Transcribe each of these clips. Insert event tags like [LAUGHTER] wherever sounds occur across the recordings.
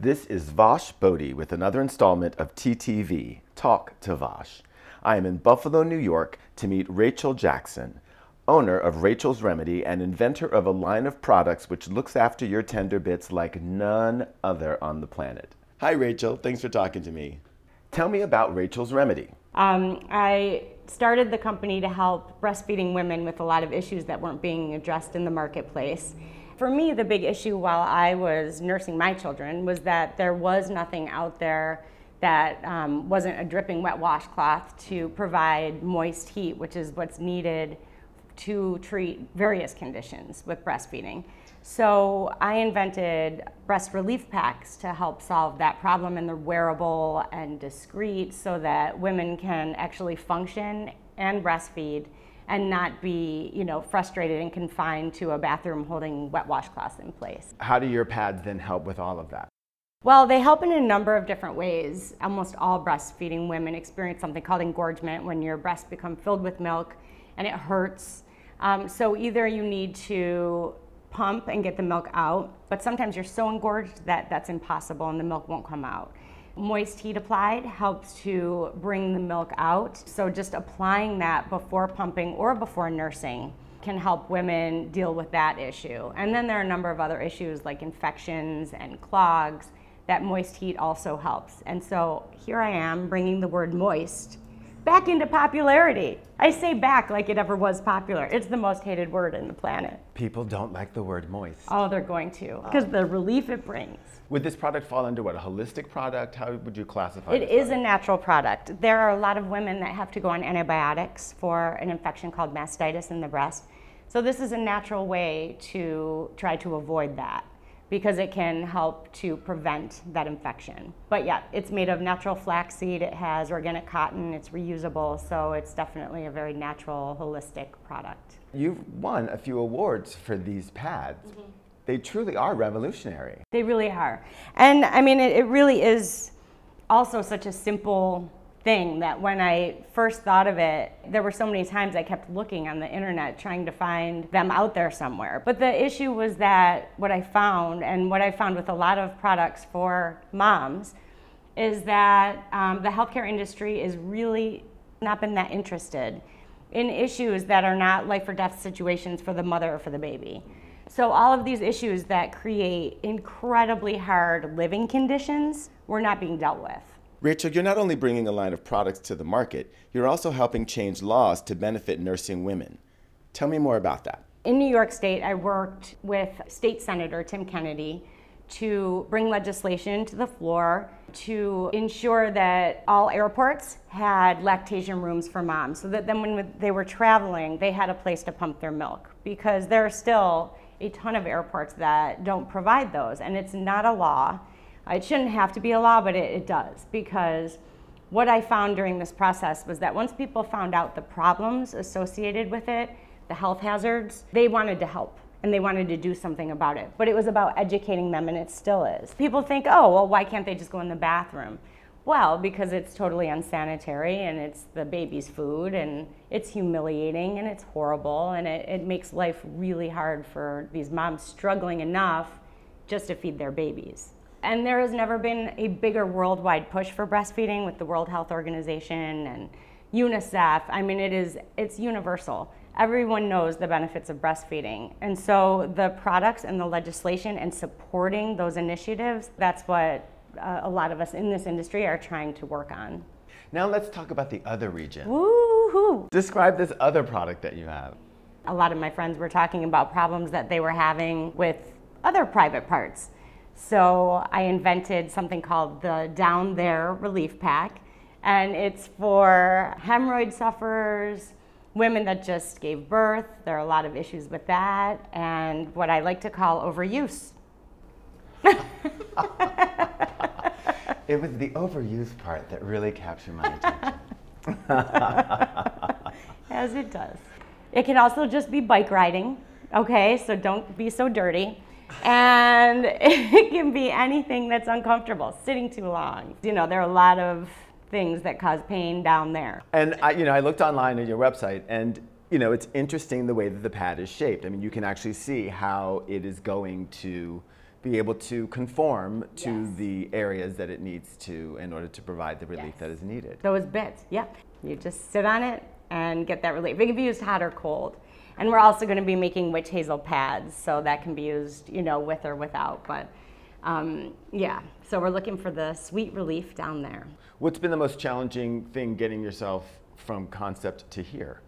This is Vash Bodhi with another installment of TTV, Talk to Vash. I am in Buffalo, New York to meet Rachel Jackson, owner of Rachel's Remedy and inventor of a line of products which looks after your tender bits like none other on the planet. Hi, Rachel. Thanks for talking to me. Tell me about Rachel's Remedy. Um, I started the company to help breastfeeding women with a lot of issues that weren't being addressed in the marketplace for me, the big issue while I was nursing my children was that there was nothing out there that um, wasn't a dripping wet washcloth to provide moist heat, which is what's needed to treat various conditions with breastfeeding. So I invented breast relief packs to help solve that problem, and they're wearable and discreet so that women can actually function and breastfeed and not be, you know, frustrated and confined to a bathroom holding wet washcloths in place. How do your pads then help with all of that? Well, they help in a number of different ways. Almost all breastfeeding women experience something called engorgement when your breasts become filled with milk and it hurts. Um, so either you need to pump and get the milk out, but sometimes you're so engorged that that's impossible and the milk won't come out. Moist heat applied helps to bring the milk out. So just applying that before pumping or before nursing can help women deal with that issue. And then there are a number of other issues like infections and clogs that moist heat also helps. And so here I am bringing the word moist back into popularity. I say back like it ever was popular. It's the most hated word in the planet. People don't like the word moist. Oh, they're going to because the relief it brings. Would this product fall under what, a holistic product? How would you classify it? It is a natural product. There are a lot of women that have to go on antibiotics for an infection called mastitis in the breast. So this is a natural way to try to avoid that because it can help to prevent that infection. But yeah, it's made of natural flaxseed, it has organic cotton, it's reusable, so it's definitely a very natural, holistic product. You've won a few awards for these pads. Mm-hmm they truly are revolutionary. They really are. And I mean, it, it really is also such a simple thing that when I first thought of it, there were so many times I kept looking on the internet trying to find them out there somewhere. But the issue was that what I found, and what I found with a lot of products for moms, is that um, the healthcare industry is really not been that interested in issues that are not life or death situations for the mother or for the baby. So all of these issues that create incredibly hard living conditions were not being dealt with. Rachel, you're not only bringing a line of products to the market, you're also helping change laws to benefit nursing women. Tell me more about that. In New York State, I worked with State Senator Tim Kennedy to bring legislation to the floor to ensure that all airports had lactation rooms for moms so that then when they were traveling, they had a place to pump their milk because there are still a ton of airports that don't provide those, and it's not a law. It shouldn't have to be a law, but it, it does because what I found during this process was that once people found out the problems associated with it, the health hazards, they wanted to help and they wanted to do something about it. But it was about educating them, and it still is. People think, oh, well, why can't they just go in the bathroom? Well, because it's totally unsanitary and it's the baby's food and it's humiliating and it's horrible and it, it makes life really hard for these moms struggling enough just to feed their babies. And there has never been a bigger worldwide push for breastfeeding with the World Health Organization and UNICEF. I mean, it is it's universal. Everyone knows the benefits of breastfeeding. And so the products and the legislation and supporting those initiatives, that's what uh, a lot of us in this industry are trying to work on. Now let's talk about the other region. Woohoo! Describe this other product that you have. A lot of my friends were talking about problems that they were having with other private parts. So I invented something called the Down There Relief Pack, and it's for hemorrhoid sufferers, women that just gave birth. There are a lot of issues with that, and what I like to call overuse. [LAUGHS] It was the overuse part that really captured my attention. [LAUGHS] As it does. It can also just be bike riding, okay? So don't be so dirty. And [LAUGHS] it can be anything that's uncomfortable, sitting too long. You know, there are a lot of things that cause pain down there. And I, you know, I looked online at your website and you know, it's interesting the way that the pad is shaped. I mean, you can actually see how it is going to be able to conform to Yes. the areas that it needs to in order to provide the relief Yes. that is needed. Those bits, yep. You just sit on it and get that relief. It can be used hot or cold. And we're also going to be making witch hazel pads, so that can be used, you know, with or without. But um, yeah, so we're looking for the sweet relief down there. What's been the most challenging thing getting yourself from concept to here?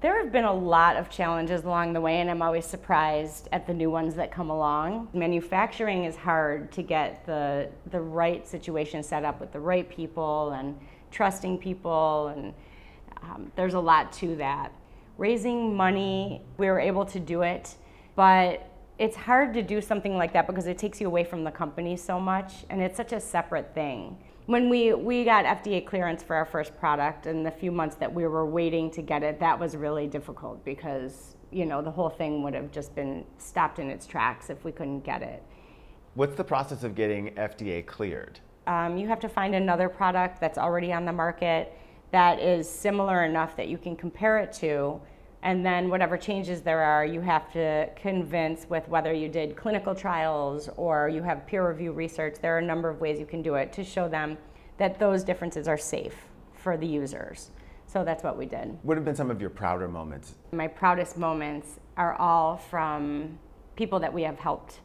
There have been a lot of challenges along the way, and I'm always surprised at the new ones that come along. Manufacturing is hard to get the, the right situation set up with the right people and trusting people, and um, there's a lot to that. Raising money, we were able to do it, but it's hard to do something like that because it takes you away from the company so much, and it's such a separate thing. When we, we got FDA clearance for our first product, and the few months that we were waiting to get it, that was really difficult because you know the whole thing would have just been stopped in its tracks if we couldn't get it. What's the process of getting FDA cleared? Um, you have to find another product that's already on the market that is similar enough that you can compare it to. And then, whatever changes there are, you have to convince with whether you did clinical trials or you have peer review research. There are a number of ways you can do it to show them that those differences are safe for the users. So that's what we did. What have been some of your prouder moments? My proudest moments are all from people that we have helped.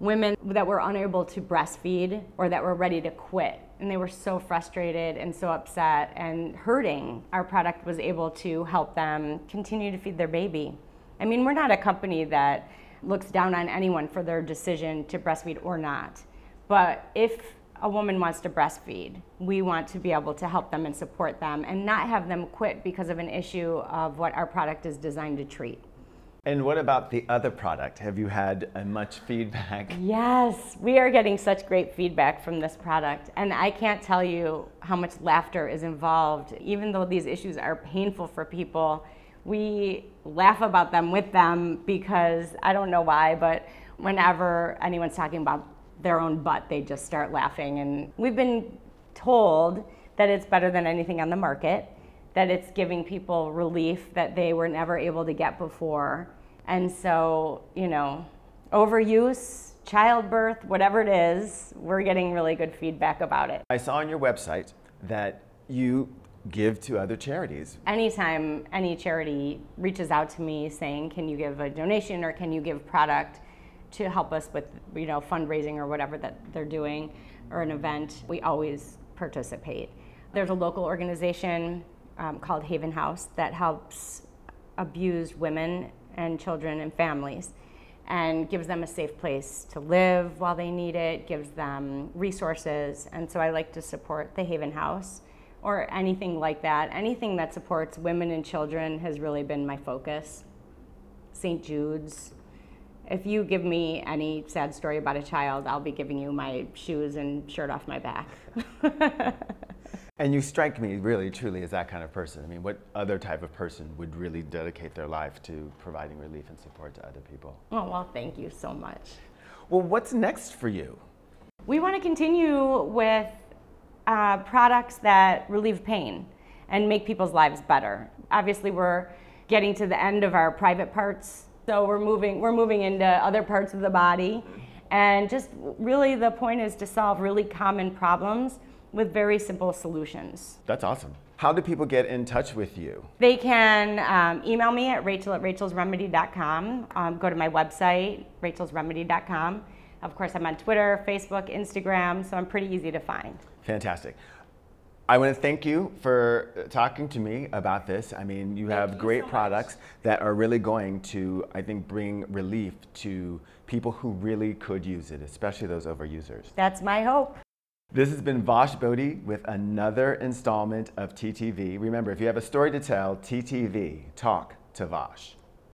Women that were unable to breastfeed or that were ready to quit. And they were so frustrated and so upset and hurting. Our product was able to help them continue to feed their baby. I mean, we're not a company that looks down on anyone for their decision to breastfeed or not. But if a woman wants to breastfeed, we want to be able to help them and support them and not have them quit because of an issue of what our product is designed to treat. And what about the other product? Have you had uh, much feedback? [LAUGHS] Yes, we are getting such great feedback from this product. And I can't tell you how much laughter is involved. Even though these issues are painful for people, we laugh about them with them because I don't know why, but whenever anyone's talking about their own butt, they just start laughing. And we've been told that it's better than anything on the market, that it's giving people relief that they were never able to get before. And so, you know, overuse, childbirth, whatever it is, we're getting really good feedback about it. I saw on your website that you give to other charities. Anytime any charity reaches out to me saying, "Can you give a donation or can you give product to help us with, you know, fundraising or whatever that they're doing or an event," we always participate. There's a local organization um, called Haven House that helps abused women and children and families and gives them a safe place to live while they need it, gives them resources. And so I like to support the Haven House or anything like that. Anything that supports women and children has really been my focus. St. Jude's. If you give me any sad story about a child, I'll be giving you my shoes and shirt off my back. [LAUGHS] And you strike me really, truly as that kind of person. I mean, what other type of person would really dedicate their life to providing relief and support to other people? oh, well, thank you so much. Well, what's next for you? We want to continue with uh, products that relieve pain and make people's lives better. Obviously, we're getting to the end of our private parts, so we're moving we're moving into other parts of the body, and just really the point is to solve really common problems with very simple solutions. That's awesome. How do people get in touch with you? They can um, email me at rachel at rachelsremedy.com. Um, go to my website, rachelsremedy.com. Of course, I'm on Twitter, Facebook, Instagram, so I'm pretty easy to find. Fantastic. I want to thank you for talking to me about this. I mean, you have you great so products that are really going to, I think, bring relief to people who really could use it, especially those overusers. That's my hope. This has been Vosh Bodie with another installment of TTV. Remember, if you have a story to tell, TTV, talk to Vosh.